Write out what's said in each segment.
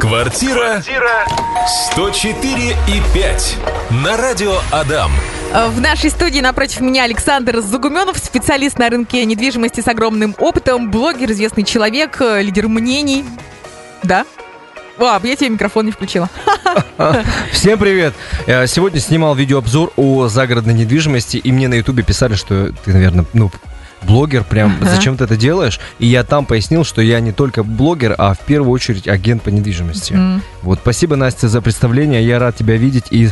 Квартира 104 и 5 на радио Адам. Э, В нашей студии напротив меня Александр Загуменов, специалист на рынке недвижимости с огромным опытом, блогер, известный человек, э, лидер мнений. Да? А, я тебе микрофон не включила. Всем привет! Я сегодня снимал видеообзор о загородной недвижимости, и мне на ютубе писали, что ты, наверное, ну, блогер, прям Ага. зачем ты это делаешь? И я там пояснил, что я не только блогер, а в первую очередь агент по недвижимости. М. Вот, спасибо, Настя, за представление. Я рад тебя видеть и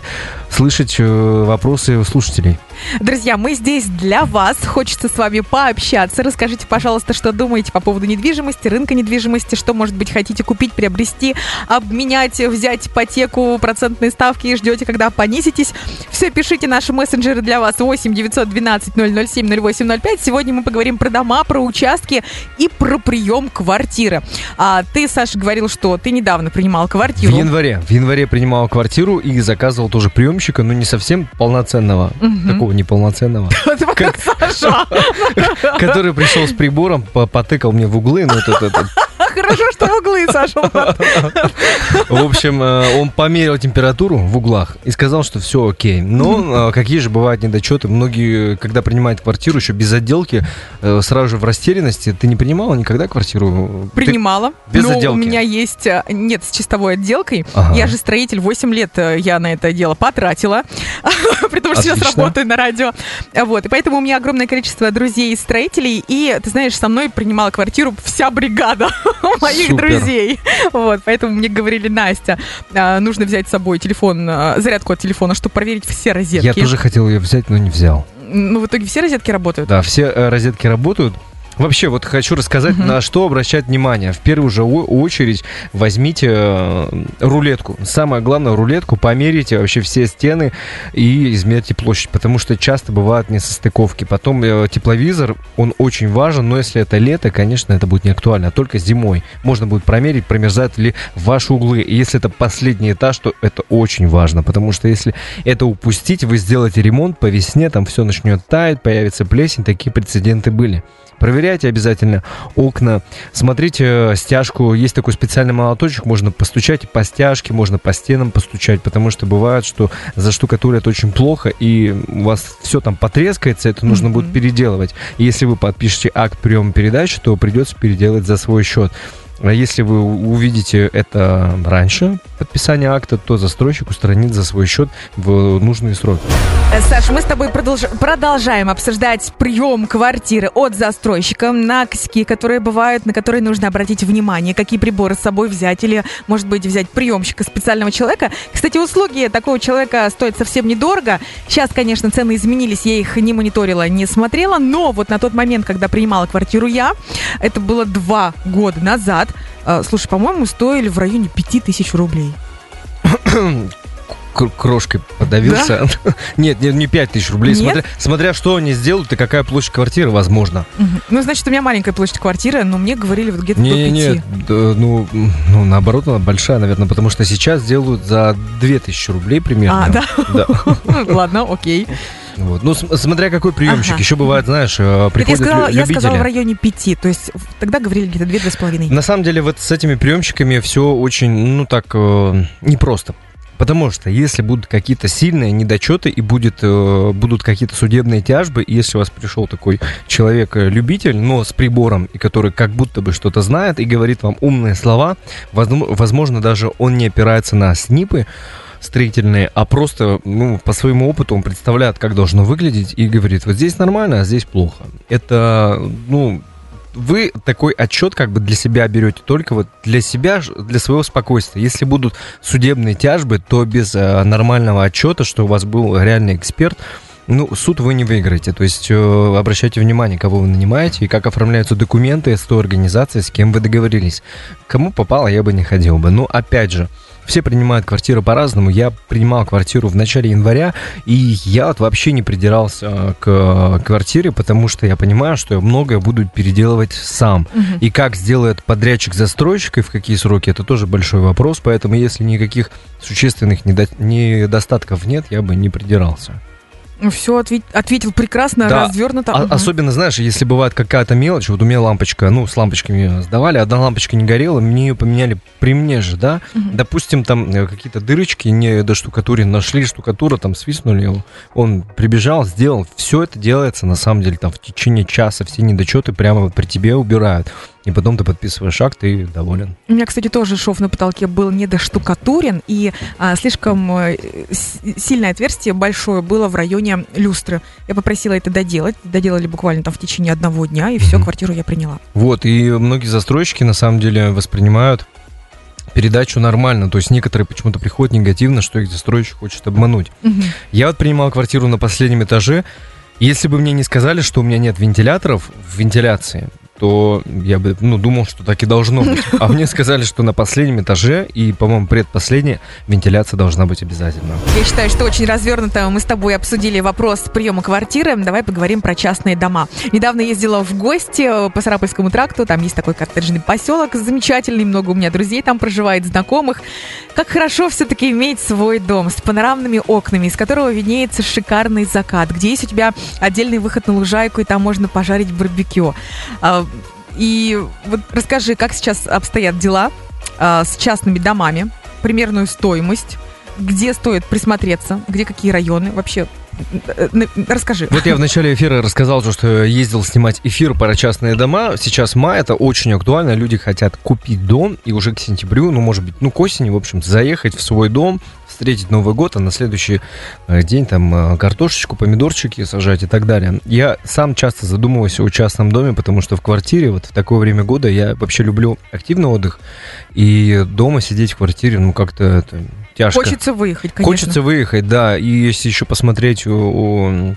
слышать э, вопросы слушателей. Друзья, мы здесь для вас. Хочется с вами пообщаться. Расскажите, пожалуйста, что думаете по поводу недвижимости, рынка недвижимости, что, может быть, хотите купить, приобрести, обменять, взять ипотеку, процентные ставки и ждете, когда понизитесь. Все пишите наши мессенджеры для вас 8 912 007 0805. Сегодня мы поговорим про дома, про участки и про прием квартиры. А ты, Саша, говорил, что ты недавно принимал В квартиру. январе. В январе принимал квартиру и заказывал тоже приемщика, но не совсем полноценного, Мгм. такого неполноценного, Саша, который пришел с прибором, по- потыкал мне в углы, ну, это- хорошо, что в углы, Саша. В общем, э, он померил температуру в углах и сказал, что все окей. Но э, какие же бывают недочеты? Многие, когда принимают квартиру, еще без отделки, э, сразу же в растерянности. Ты не принимала никогда квартиру? Ты- Принимала. без но отделки? у меня есть... Нет, с чистовой отделкой. Ага. Я же строитель, 8 лет я на это дело потратила. При том, что сейчас работаю на радио. Вот, и поэтому у меня огромное количество друзей-строителей. И, ты знаешь, со мной принимала квартиру вся бригада моих Супер. друзей. Вот, поэтому мне говорили, Настя, э, нужно взять с собой телефон, э, зарядку от телефона, чтобы проверить все розетки. Я тоже хотел ее взять, но не взял. Ну, в итоге все розетки работают? Да, все э, розетки работают. Вообще, вот хочу рассказать, Мгм. на что обращать внимание. В первую же очередь возьмите э, рулетку. Самое главное, рулетку померите вообще все стены и измерьте площадь, потому что часто бывают несостыковки. Потом э, тепловизор, он очень важен, но если это лето, конечно, это будет не актуально, а только зимой. Можно будет промерить, промерзают ли ваши углы. И если это последний этаж, то это очень важно, потому что если это упустить, вы сделаете ремонт по весне, там все начнет таять, появится плесень, такие прецеденты были. Проверяйте обязательно окна, смотрите э, стяжку, есть такой специальный молоточек, можно постучать по стяжке, можно по стенам постучать, потому что бывает, что заштукатурят очень плохо, и у вас все там потрескается, это нужно будет Мгм. переделывать. И если вы подпишете акт приема передачи, то придется переделать за свой счет. А если вы увидите это раньше подписания акта, то застройщик устранит за свой счет в нужные сроки. Саш, мы с тобой продолж- продолжаем обсуждать прием квартиры от застройщика, накоси, которые бывают, на которые нужно обратить внимание, какие приборы с собой взять, или, может быть, взять приемщика специального человека. Кстати, услуги такого человека стоят совсем недорого. Сейчас, конечно, цены изменились, я их не мониторила, не смотрела, но вот на тот момент, когда принимала квартиру я, это было два года назад, слушай, по-моему, стоили в районе 5000 рублей. Кр- крошкой подавился. Нет, не, не 5 тысяч рублей. Нет? Смотря, смотря что они сделают и какая площадь квартиры, возможно. Мгм. Ну, значит, у меня маленькая площадь квартиры, но мне говорили вот где-то до пяти. Не-не-не, да, ну, ну, наоборот, она большая, наверное, потому что сейчас делают за 2000 рублей примерно. А, да? Да. Ладно, окей. Вот. Ну, см- смотря какой приемщик. Ага. Еще бывает, знаешь, э, Так я приходят сказала, лю- я сказала в любители. районе пяти, то есть тогда говорили где-то две-две с половиной. На самом деле, вот с этими приемщиками все очень, ну, так, э, непросто. Потому что если будут какие-то сильные недочеты и будет, э, будут какие-то судебные тяжбы, и если у вас пришел такой человек-любитель, но с прибором, и который как будто бы что-то знает и говорит вам умные слова, возм- возможно, даже он не опирается на снипы, строительные, а просто ну, по своему опыту он представляет, как должно выглядеть и говорит, вот здесь нормально, а здесь плохо. Это, ну, вы такой отчет как бы для себя берете только вот для себя, для своего спокойствия. Если будут судебные тяжбы, то без э, нормального отчета, что у вас был реальный эксперт, ну, суд вы не выиграете. То есть э, обращайте внимание, кого вы нанимаете и как оформляются документы с той организацией, с кем вы договорились. Кому попало, я бы не ходил бы. Но опять же, все принимают квартиру по-разному. Я принимал квартиру в начале января, и я вот вообще не придирался э, к квартире, потому что я понимаю, что я многое буду переделывать сам. Мгм. И как сделает подрядчик-застройщик и в какие сроки, это тоже большой вопрос. Поэтому если никаких существенных недо- недостатков нет, я бы не придирался. Все ответил прекрасно, да. развернуто. А, угу. Особенно, знаешь, если бывает какая-то мелочь, вот у меня лампочка, ну, с лампочками сдавали, одна лампочка не горела, мне ее поменяли при мне же, да. Угу. Допустим, там э, какие-то дырочки не до штукатуре нашли, штукатура там свистнули, он прибежал, сделал. Все это делается, на самом деле, там в течение часа, все недочеты прямо при тебе убирают. И потом ты подписываешь акт и доволен. У меня, кстати, тоже шов на потолке был недоштукатурен, и а, слишком э, сильное отверстие большое было в районе люстры. Я попросила это доделать. Доделали буквально там в течение одного дня, и все, mm-hmm. квартиру я приняла. Вот, и многие застройщики на самом деле воспринимают передачу нормально. То есть некоторые почему-то приходят негативно, что их застройщик хочет обмануть. Угу. Я вот принимал квартиру на последнем этаже. Если бы мне не сказали, что у меня нет вентиляторов в вентиляции, то я бы ну, думал, что так и должно быть. А мне сказали, что на последнем этаже и, по-моему, предпоследняя вентиляция должна быть обязательно. Я считаю, что очень развернуто мы с тобой обсудили вопрос приема квартиры. Давай поговорим про частные дома. Недавно ездила в гости по Сарапульскому тракту. Там есть такой коттеджный поселок замечательный. Много у меня друзей там проживает, знакомых. Как хорошо все-таки иметь свой дом с панорамными окнами, из которого виднеется шикарный закат, где есть у тебя отдельный выход на лужайку, и там можно пожарить барбекю а, и вот расскажи, как сейчас обстоят дела э, с частными домами, примерную стоимость, где стоит присмотреться, где какие районы вообще. Расскажи. Вот я в начале эфира рассказал, что ездил снимать эфир про частные дома. Сейчас май, это очень актуально. Люди хотят купить дом и уже к сентябрю, ну, может быть, ну, к осени, в общем, заехать в свой дом, встретить Новый год, а на следующий э, день там э, картошечку, помидорчики сажать и так далее. Я сам часто задумываюсь о частном доме, потому что в квартире вот в такое время года я вообще люблю активный отдых, и дома сидеть в квартире, ну как-то это тяжко. Хочется выехать, конечно. Хочется выехать, да, и если еще посмотреть у,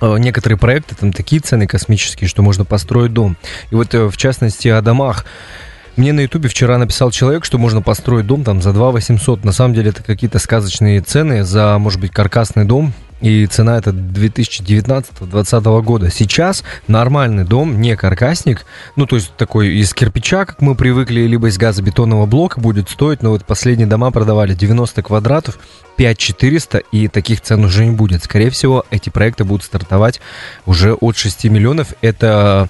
некоторые проекты, там такие цены космические, что можно построить дом. И вот э, в частности о домах. Мне на ютубе вчера написал человек, что можно построить дом там за 2 800. На самом деле это какие-то сказочные цены за, может быть, каркасный дом. И цена это 2019-2020 года. Сейчас нормальный дом, не каркасник, ну то есть такой из кирпича, как мы привыкли, либо из газобетонного блока будет стоить, но вот последние дома продавали 90 квадратов, 5400, и таких цен уже не будет. Скорее всего, эти проекты будут стартовать уже от 6 миллионов. Это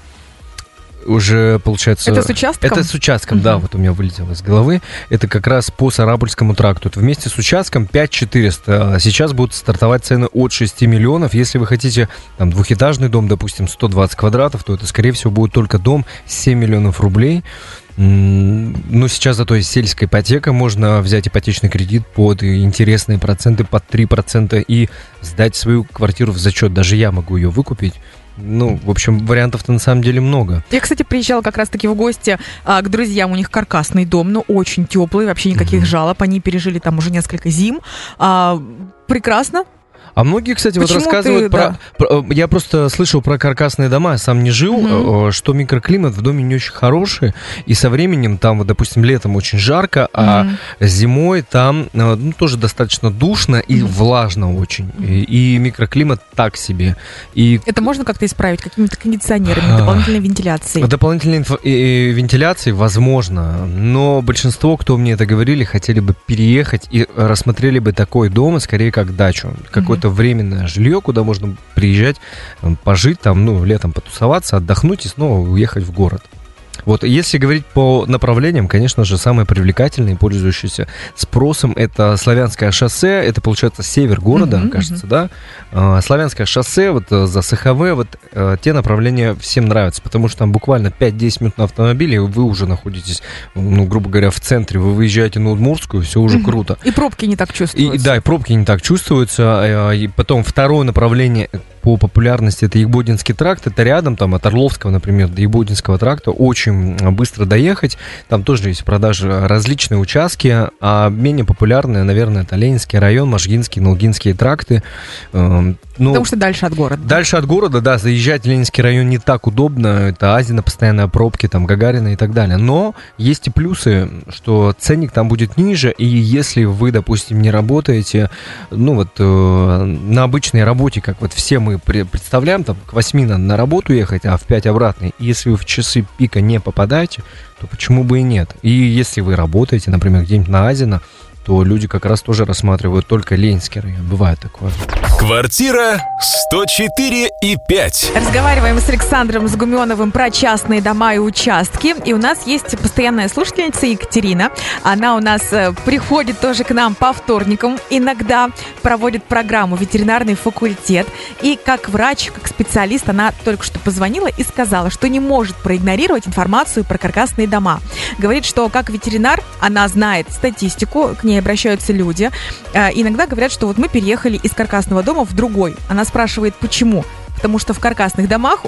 уже получается... Это с участком? Это с участком, угу. да, вот у меня вылетело из головы. Это как раз по Сарапульскому тракту. Это вместе с участком 5400. А сейчас будут стартовать цены от 6 миллионов. Если вы хотите там двухэтажный дом, допустим, 120 квадратов, то это, скорее всего, будет только дом 7 миллионов рублей. Ну, сейчас зато есть сельская ипотека, можно взять ипотечный кредит под интересные проценты, под 3% и сдать свою квартиру в зачет. Даже я могу ее выкупить. Ну, в общем, вариантов-то на самом деле много. Я, кстати, приезжала как раз-таки в гости а, к друзьям. У них каркасный дом, но очень теплый, вообще никаких mm-hmm. жалоб. Они пережили там уже несколько зим. А, прекрасно, а многие, кстати, Почему вот рассказывают ты, про, да. про... Я просто слышал про каркасные дома, сам не жил, угу. что микроклимат в доме не очень хороший, и со временем там, вот, допустим, летом очень жарко, а зимой там э, ну, тоже достаточно душно и угу. влажно очень. И, и микроклимат так себе. И... Это можно как-то исправить какими-то кондиционерами, а, дополнительной вентиляцией? Дополнительной инф... вентиляцией, возможно, но большинство, кто мне это говорили, хотели бы переехать и рассмотрели бы такой дом, скорее как дачу. Какой-то какое-то временное жилье, куда можно приезжать, пожить там, ну, летом потусоваться, отдохнуть и снова уехать в город. Вот если говорить по направлениям, конечно же, самые привлекательные, пользующиеся спросом, это Славянское шоссе, это, получается, север города, mm-hmm, кажется, mm-hmm. да? А, Славянское шоссе, вот э, за СХВ, вот э, те направления всем нравятся, потому что там буквально 5-10 минут на автомобиле, и вы уже находитесь, ну, грубо говоря, в центре, вы выезжаете на Удмуртскую, все уже mm-hmm. круто. И пробки не так чувствуются. И, да, и пробки не так чувствуются, и потом второе направление по популярности это Ягбодинский тракт, это рядом, там от Орловского, например, до Ягбодинского тракта, очень быстро доехать, там тоже есть продажи различные участки, а менее популярные, наверное, это Ленинский район, Можгинский, Нолгинские тракты. Ну, Потому что дальше от города. Дальше от города, да, заезжать в Ленинский район не так удобно, это Азина, постоянные пробки, там Гагарина и так далее, но есть и плюсы, что ценник там будет ниже, и если вы, допустим, не работаете, ну вот э, на обычной работе, как вот все мы представляем, там к 8 надо на работу ехать, а в 5 обратно. И если вы в часы пика не попадаете, то почему бы и нет? И если вы работаете, например, где-нибудь на Азино, то люди как раз тоже рассматривают только Ленинский район. Бывает такое. Квартира 104 и 5. Разговариваем с Александром Сгуменовым про частные дома и участки. И у нас есть постоянная слушательница Екатерина. Она у нас э, приходит тоже к нам по вторникам. Иногда проводит программу «Ветеринарный факультет». И как врач, как специалист, она только что позвонила и сказала, что не может проигнорировать информацию про каркасные дома. Говорит, что как ветеринар она знает статистику, к ней обращаются люди. Э, Иногда говорят, что вот мы переехали из каркасного дома в другой. Она спрашивает, почему? Потому что в каркасных домах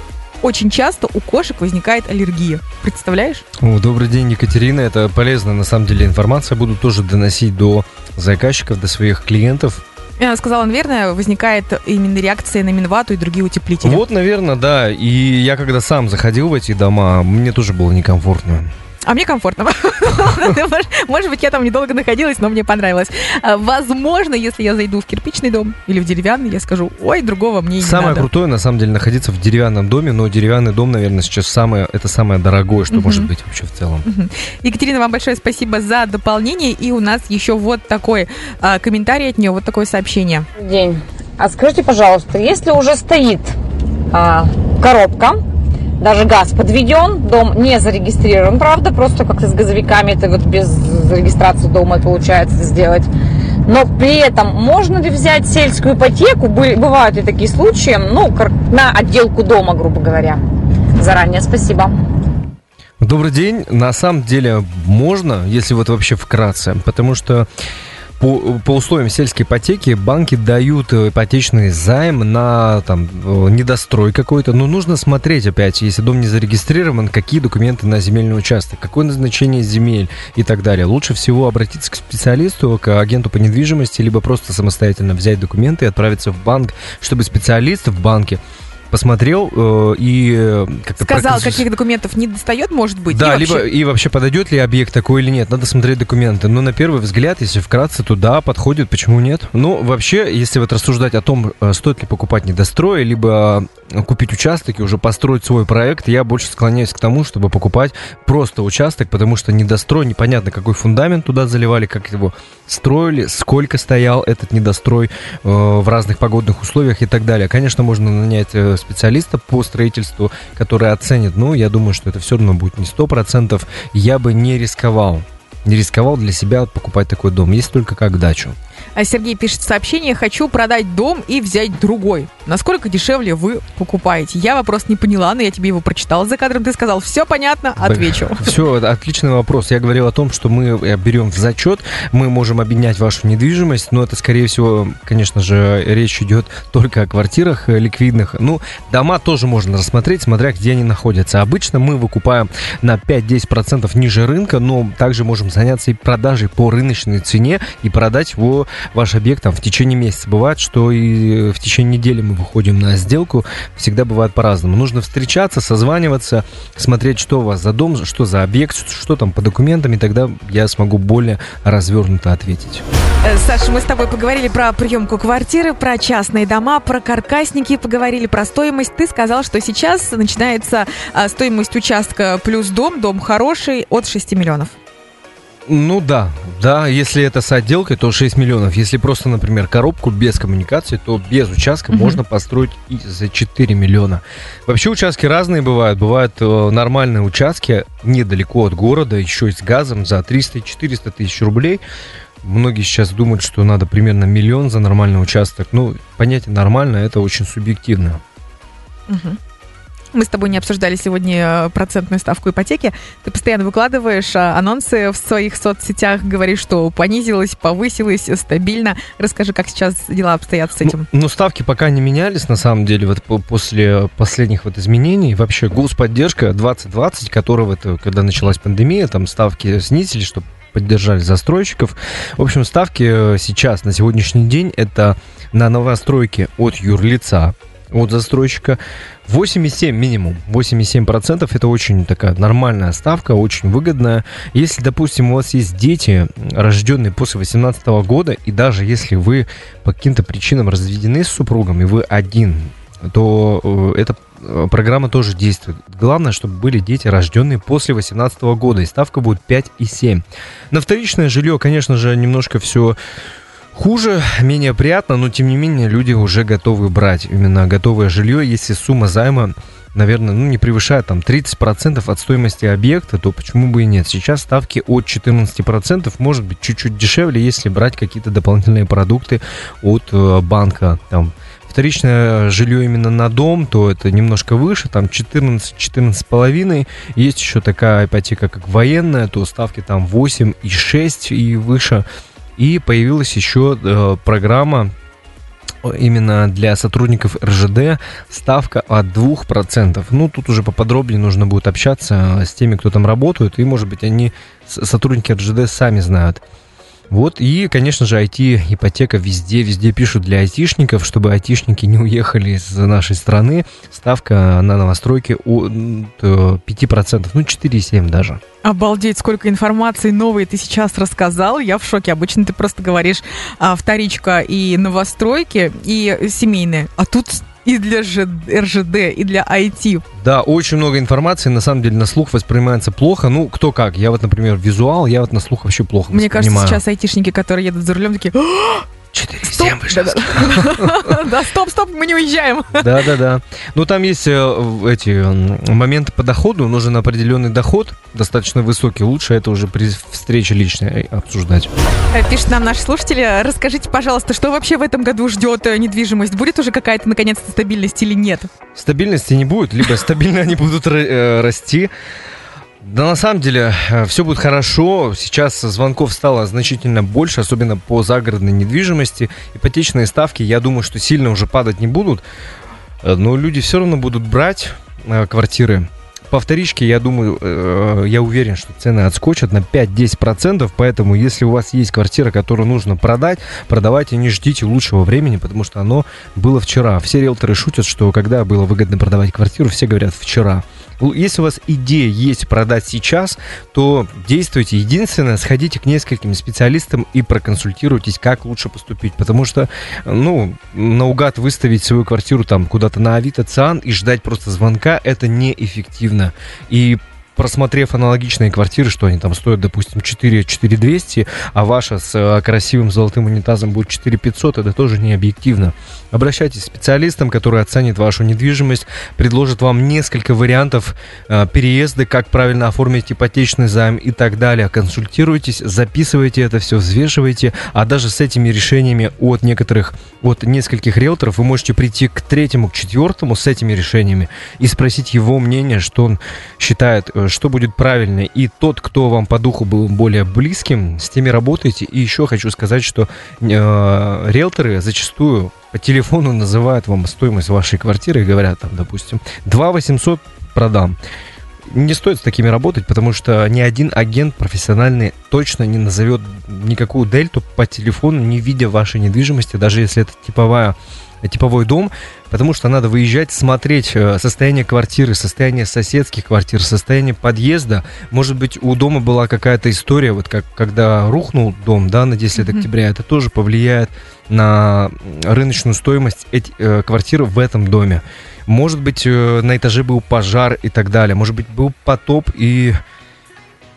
очень часто у кошек возникает аллергия. Представляешь? О, добрый день, Екатерина. Это полезная, на самом деле, информация. Буду тоже доносить до заказчиков, до своих клиентов. И Она сказала, наверное, возникает именно реакция на минвату и другие утеплители. Вот, наверное, да. И я когда сам заходил в эти дома, мне тоже было некомфортно. А мне комфортно. Может быть, я там недолго находилась, но мне понравилось. А, Возможно, если я зайду в кирпичный дом или в деревянный, я скажу, ой, другого мне не Самое надо. крутое, на самом деле, находиться в деревянном доме, но деревянный дом, наверное, сейчас самое, это самое дорогое, что может быть вообще в целом. Мгм. Екатерина, вам большое спасибо за дополнение. И у нас еще вот такой а, комментарий от нее, вот такое сообщение. день. А скажите, пожалуйста, если уже стоит а, коробка, даже газ подведен, дом не зарегистрирован, правда, просто как-то с газовиками это вот без регистрации дома получается сделать. Но при этом можно ли взять сельскую ипотеку, Бы- бывают и такие случаи, ну, на отделку дома, грубо говоря. Заранее спасибо. Добрый день. На самом деле можно, если вот вообще вкратце, потому что по, по условиям сельской ипотеки банки дают э, ипотечный займ на там, э, недострой какой-то. Но нужно смотреть опять, если дом не зарегистрирован, какие документы на земельный участок, какое назначение земель и так далее. Лучше всего обратиться к специалисту, к агенту по недвижимости, либо просто самостоятельно взять документы и отправиться в банк, чтобы специалист в банке посмотрел э, и э, как-то Сказал, проконсуль- каких документов не достает, может быть. да, и вообще- либо и вообще подойдет ли объект такой или нет, надо смотреть документы. Но на первый взгляд, если вкратце, то да, подходит, почему нет? Ну, вообще, если вот рассуждать о том, э, стоит ли покупать недострои, либо купить участок и уже построить свой проект, я больше склоняюсь к тому, чтобы покупать просто участок, потому что недострой, непонятно, какой фундамент туда заливали, как его строили, сколько стоял этот недострой э, в разных погодных условиях и так далее. Конечно, можно нанять э, специалиста по строительству, который оценит, но я думаю, что это все равно будет не 100%. Я бы не рисковал. Не рисковал для себя покупать такой дом, есть только как дачу. А Сергей пишет сообщение, хочу продать дом и взять другой. Насколько дешевле вы покупаете? Я вопрос не поняла, но я тебе его прочитала за кадром. Ты сказал, все понятно, отвечу. Все, отличный вопрос. Я говорил о том, что мы э, берем в зачет, мы можем обменять вашу недвижимость, но это, скорее всего, конечно же, речь идет только о квартирах э, ликвидных. Ну, дома тоже можно рассмотреть, смотря где они находятся. Обычно мы выкупаем на 5-10% ниже рынка, но также можем заняться и продажей по рыночной цене и продать его, ваш объект, там, в течение месяца. Бывает, что и в течение недели мы выходим на сделку, всегда бывает по-разному. Нужно встречаться, созваниваться, смотреть, что у вас за дом, что за объект, что там по документам, и тогда я смогу более развернуто ответить. Э, Саша, мы с тобой поговорили про приемку квартиры, про частные дома, про каркасники, поговорили про стоимость. Ты сказал, что сейчас начинается а, стоимость участка плюс дом, дом хороший, от 6 миллионов. Ну да, да, если это с отделкой, то 6 миллионов. Если просто, например, коробку без коммуникации, то без участка Мгм. можно построить и за 4 миллиона. Вообще участки разные бывают. Бывают э, нормальные участки недалеко от города, еще и с газом за 300-400 тысяч рублей. Многие сейчас думают, что надо примерно миллион за нормальный участок. Ну, понятие нормально, это очень субъективно. Мгм. Мы с тобой не обсуждали сегодня э, процентную ставку ипотеки. Ты постоянно выкладываешь а, анонсы в своих соцсетях, говоришь, что понизилась, повысилась, стабильно. Расскажи, как сейчас дела обстоят с этим. Ну, ну, ставки пока не менялись, на самом деле, вот по- после последних вот изменений. Вообще, господдержка 2020, которая вот, э, когда началась пандемия, там ставки снизили, чтобы поддержали застройщиков. В общем, ставки э, сейчас, на сегодняшний день, это на новостройки от юрлица, от застройщика 8,7 минимум. 8,7% это очень такая нормальная ставка, очень выгодная. Если, допустим, у вас есть дети, рожденные после 18 года, и даже если вы по каким-то причинам разведены с супругом, и вы один, то э, эта э, программа тоже действует. Главное, чтобы были дети, рожденные после 18 года, и ставка будет 5,7. На вторичное жилье, конечно же, немножко все Хуже, менее приятно, но тем не менее люди уже готовы брать именно готовое жилье, если сумма займа наверное, ну, не превышает там 30% от стоимости объекта, то почему бы и нет? Сейчас ставки от 14%, может быть, чуть-чуть дешевле, если брать какие-то дополнительные продукты от э, банка, там, вторичное жилье именно на дом, то это немножко выше, там 14-14,5. Есть еще такая ипотека, как военная, то ставки там 8 и 6 и выше. И появилась еще э, программа именно для сотрудников РЖД ставка от 2%. Ну, тут уже поподробнее нужно будет общаться с теми, кто там работает, и, может быть, они, сотрудники РЖД, сами знают. Вот, и, конечно же, IT-ипотека везде, везде пишут для айтишников, чтобы айтишники не уехали из нашей страны. Ставка на новостройки от 5%, ну, 4,7 даже. Обалдеть, сколько информации новой ты сейчас рассказал. Я в шоке. Обычно ты просто говоришь а, вторичка и новостройки, и семейные. А тут и для РЖД, и для IT. Да, очень много информации, на самом деле, на слух воспринимается плохо. Ну, кто как. Я вот, например, визуал, я вот на слух вообще плохо Мне кажется, сейчас айтишники, которые едут за рулем, такие... 4,7 Вышинский. Да, стоп, стоп, мы не уезжаем. Да, да, да. Ну, там есть э, эти моменты по доходу. Нужен определенный доход, достаточно высокий. Лучше это уже при встрече личной обсуждать. Э, пишут нам наши слушатели. Расскажите, пожалуйста, что вообще в этом году ждет э, недвижимость? Будет уже какая-то, наконец-то, стабильность или нет? Стабильности не будет, либо стабильно они будут расти. Да, на самом деле, э, все будет хорошо. Сейчас звонков стало значительно больше, особенно по загородной недвижимости. Ипотечные ставки, я думаю, что сильно уже падать не будут. Э, но люди все равно будут брать э, квартиры. По вторичке, я думаю, я уверен, что цены отскочат на 5-10%, поэтому если у вас есть квартира, которую нужно продать, продавайте, не ждите лучшего времени, потому что оно было вчера. Все риэлторы шутят, что когда было выгодно продавать квартиру, все говорят вчера. Если у вас идея есть продать сейчас, то действуйте. Единственное, сходите к нескольким специалистам и проконсультируйтесь, как лучше поступить. Потому что, ну, наугад выставить свою квартиру там куда-то на Авито, Циан и ждать просто звонка, это неэффективно. И просмотрев аналогичные квартиры, что они там стоят, допустим, 4 4200, а ваша с э, красивым золотым унитазом будет 4500, это тоже не объективно. Обращайтесь к специалистам, которые оценят вашу недвижимость, предложат вам несколько вариантов э, переезда, как правильно оформить ипотечный займ и так далее. Консультируйтесь, записывайте это все, взвешивайте, а даже с этими решениями от некоторых, от нескольких риэлторов вы можете прийти к третьему, к четвертому с этими решениями и спросить его мнение, что он считает, э, что будет правильно. И тот, кто вам по духу был более близким, с теми работаете. И еще хочу сказать, что э, риэлторы зачастую по телефону называют вам стоимость вашей квартиры и говорят там, допустим, 2 800 продам. Не стоит с такими работать, потому что ни один агент профессиональный точно не назовет никакую дельту по телефону, не видя вашей недвижимости, даже если это типовая типовой дом, потому что надо выезжать, смотреть э, состояние квартиры, состояние соседских квартир, состояние подъезда. Может быть, у дома была какая-то история, вот как когда рухнул дом, да, на 10 mm-hmm. октября, это тоже повлияет на рыночную стоимость эти, э, квартиры в этом доме. Может быть, э, на этаже был пожар и так далее. Может быть, был потоп и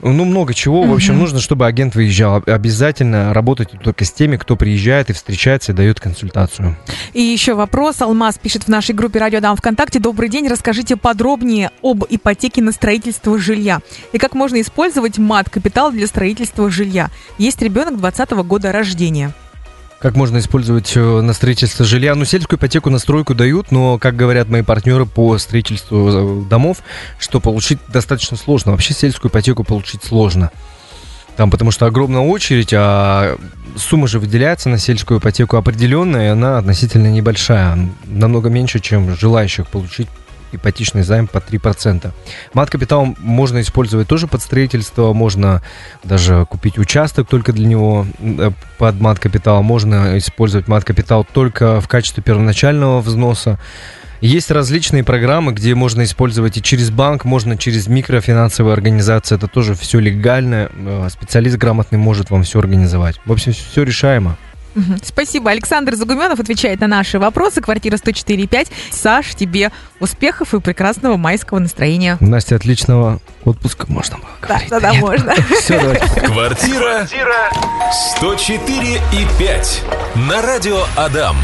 ну, много чего. В общем, нужно, чтобы агент выезжал. Обязательно работать только с теми, кто приезжает и встречается и дает консультацию. И еще вопрос. Алмаз пишет в нашей группе «Радио Дам ВКонтакте». Добрый день. Расскажите подробнее об ипотеке на строительство жилья. И как можно использовать мат-капитал для строительства жилья. Есть ребенок 20 года рождения. Как можно использовать э, на строительство жилья? Ну, сельскую ипотеку на стройку дают, но, как говорят мои партнеры по строительству э, домов, что получить достаточно сложно. Вообще сельскую ипотеку получить сложно. Там потому что огромная очередь, а сумма же выделяется на сельскую ипотеку определенная, и она относительно небольшая, намного меньше, чем желающих получить ипотечный займ по 3%. Мат-капитал можно использовать тоже под строительство, можно даже купить участок только для него э, под мат-капитал, можно использовать мат-капитал только в качестве первоначального взноса. Есть различные программы, где можно использовать и через банк, можно через микрофинансовые организации. Это тоже все легально. Э, специалист грамотный может вам все организовать. В общем, все решаемо. Спасибо. Александр Загуменов отвечает на наши вопросы. Квартира 104,5. Саш, тебе успехов и прекрасного майского настроения. Настя, отличного отпуска можно было Да, говорить. да, да, можно. Все, давайте. Квартира 104 и 5 на радио Адам.